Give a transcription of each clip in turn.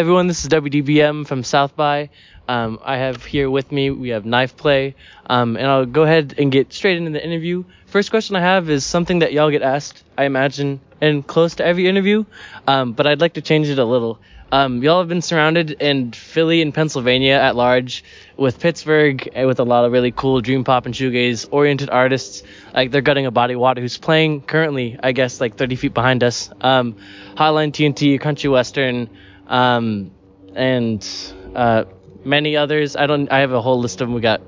everyone, this is WDBM from South by. Um, I have here with me, we have Knifeplay, um, and I'll go ahead and get straight into the interview. First question I have is something that y'all get asked, I imagine, in close to every interview, um, but I'd like to change it a little. Um, y'all have been surrounded in Philly and Pennsylvania at large with Pittsburgh eh, with a lot of really cool dream pop and shoegaze oriented artists like they're gutting a body water who's playing currently I guess like 30 feet behind us. Um, Hotline TNT, Country Western, um, and uh, many others. I don't. I have a whole list of them. We got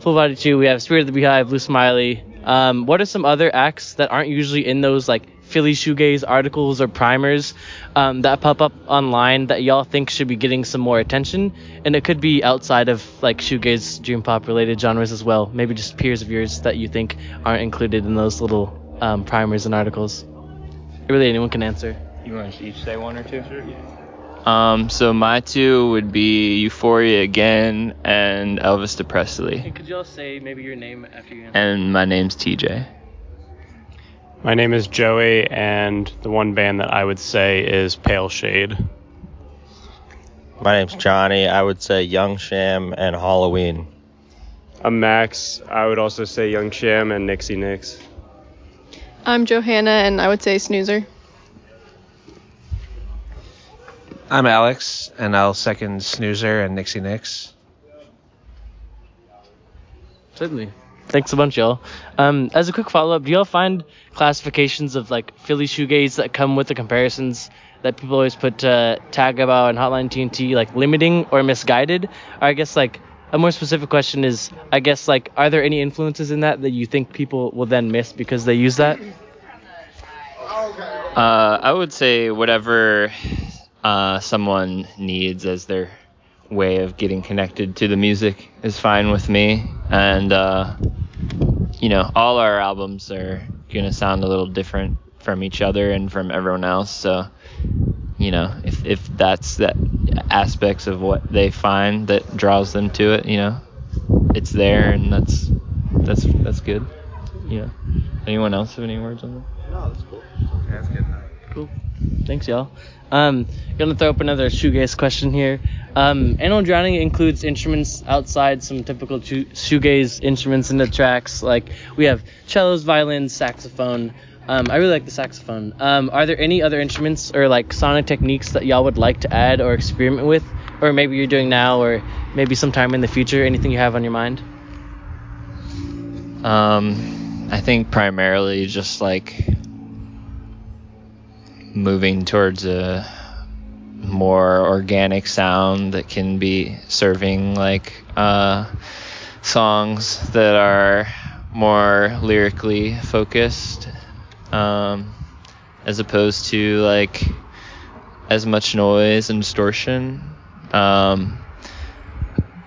Full Body Two. We have Spirit of the Beehive, Blue Smiley. Um, what are some other acts that aren't usually in those like Philly shoegaze articles or primers um, that pop up online that y'all think should be getting some more attention? And it could be outside of like shoegaze, dream pop related genres as well. Maybe just peers of yours that you think aren't included in those little um, primers and articles. Really, anyone can answer. You want to each say one or two? Sure. Um, so my two would be Euphoria again and Elvis de Presley. And could y'all say maybe your name after you answer? And my name's TJ. My name is Joey, and the one band that I would say is Pale Shade. My name's Johnny. I would say Young Sham and Halloween. I'm Max. I would also say Young Sham and Nixie Nix. I'm Johanna, and I would say Snoozer. I'm Alex, and I'll second Snoozer and Nixie Nix. Certainly. Thanks a bunch, y'all. Um, as a quick follow-up, do y'all find classifications of like Philly shoegaze that come with the comparisons that people always put uh, tag about and Hotline TNT like limiting or misguided? Or I guess like a more specific question is, I guess like, are there any influences in that that you think people will then miss because they use that? Uh, I would say whatever uh, someone needs as their way of getting connected to the music is fine with me. And, uh, you know, all our albums are going to sound a little different from each other and from everyone else. So, you know, if, if that's that aspects of what they find that draws them to it, you know, it's there and that's, that's, that's good. You know, anyone else have any words on that? No, that's cool. That's good. Cool. Thanks, y'all. Um, gonna throw up another shoegaze question here. Um, Animal Drowning includes instruments outside some typical shoe- shoegaze instruments in the tracks. Like we have cellos, violins, saxophone. Um, I really like the saxophone. Um, are there any other instruments or like sonic techniques that y'all would like to add or experiment with, or maybe you're doing now, or maybe sometime in the future? Anything you have on your mind? Um, I think primarily just like moving towards a more organic sound that can be serving like uh, songs that are more lyrically focused um, as opposed to like as much noise and distortion. Um,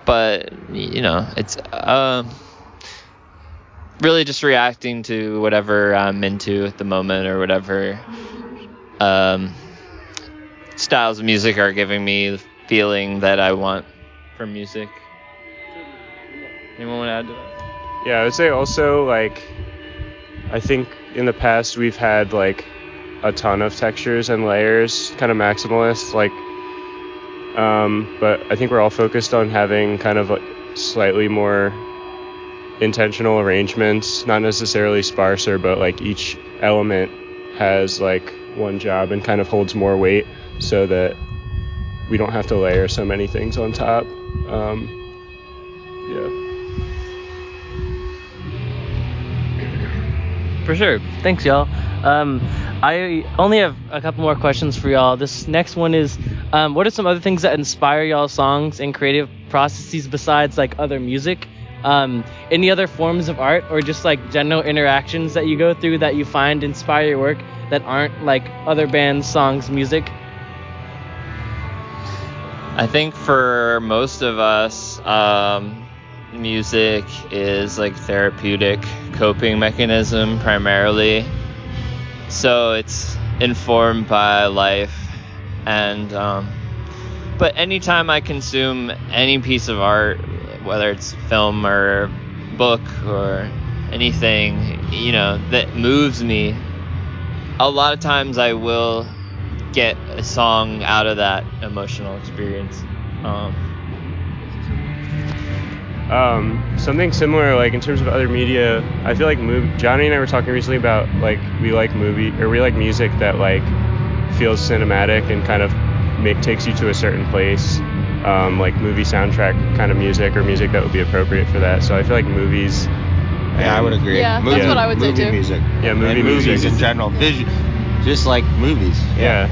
but you know it's uh, really just reacting to whatever I'm into at the moment or whatever um, styles of music are giving me the feeling that I want from music. Anyone want to add to that? Yeah, I would say also like I think in the past we've had like a ton of textures and layers, kind of maximalist, like um, but I think we're all focused on having kind of like slightly more intentional arrangements, not necessarily sparser, but like each element has like one job and kind of holds more weight so that we don't have to layer so many things on top. Um, yeah. For sure. Thanks, y'all. Um, I only have a couple more questions for y'all. This next one is, um, what are some other things that inspire y'all songs and creative processes besides like other music? Um, any other forms of art or just like general interactions that you go through that you find inspire your work that aren't like other bands, songs, music? I think for most of us, um, music is like therapeutic coping mechanism primarily. So it's informed by life, and um, but anytime I consume any piece of art, whether it's film or book or anything, you know, that moves me, a lot of times I will get a song out of that emotional experience. Um, Um, something similar, like in terms of other media, I feel like mov- Johnny and I were talking recently about like we like movie or we like music that like feels cinematic and kind of make, takes you to a certain place, um, like movie soundtrack kind of music or music that would be appropriate for that. So I feel like movies. Yeah, I would agree. Yeah, that's what I would say movie too. music. Yeah, movie and movies in general. Visu- just like movies. Yeah.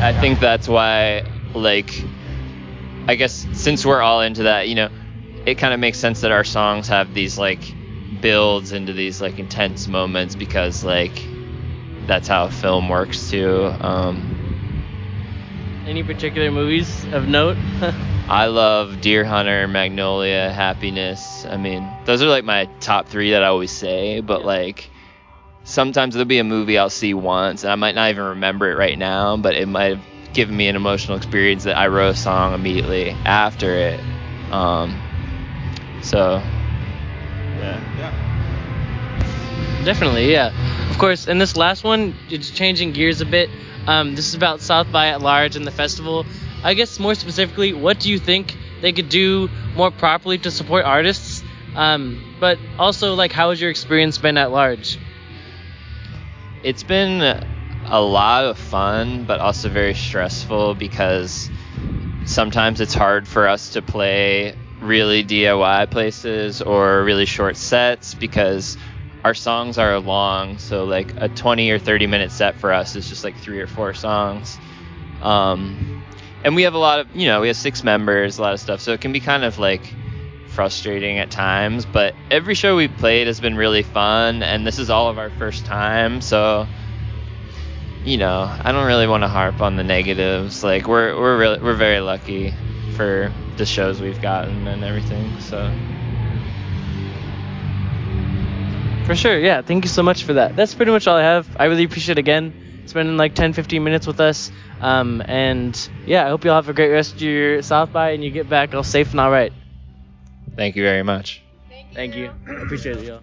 I think that's why, like, I guess since we're all into that, you know, it kind of makes sense that our songs have these like builds into these like intense moments because like that's how film works too. Um, Any particular movies of note? I love Deer Hunter, Magnolia, Happiness. I mean, those are like my top three that I always say, but like sometimes there'll be a movie I'll see once and I might not even remember it right now, but it might have given me an emotional experience that I wrote a song immediately after it. Um, so, yeah. yeah. Definitely, yeah. Of course, in this last one, it's changing gears a bit. Um, this is about South by at large and the festival. I guess more specifically, what do you think they could do more properly to support artists? Um, but also, like, how has your experience been at large? It's been a lot of fun, but also very stressful because sometimes it's hard for us to play really DIY places or really short sets because our songs are long. So, like, a 20 or 30 minute set for us is just like three or four songs. Um, and we have a lot of, you know, we have six members, a lot of stuff. So it can be kind of like frustrating at times, but every show we played has been really fun, and this is all of our first time, so you know, I don't really want to harp on the negatives. Like we're we're really we're very lucky for the shows we've gotten and everything. So For sure, yeah. Thank you so much for that. That's pretty much all I have. I really appreciate again spending like 10, 15 minutes with us. Um, and yeah, I hope you all have a great rest of your South by and you get back all safe and all right. thank you very much. Thank you. Appreciate it, y'all.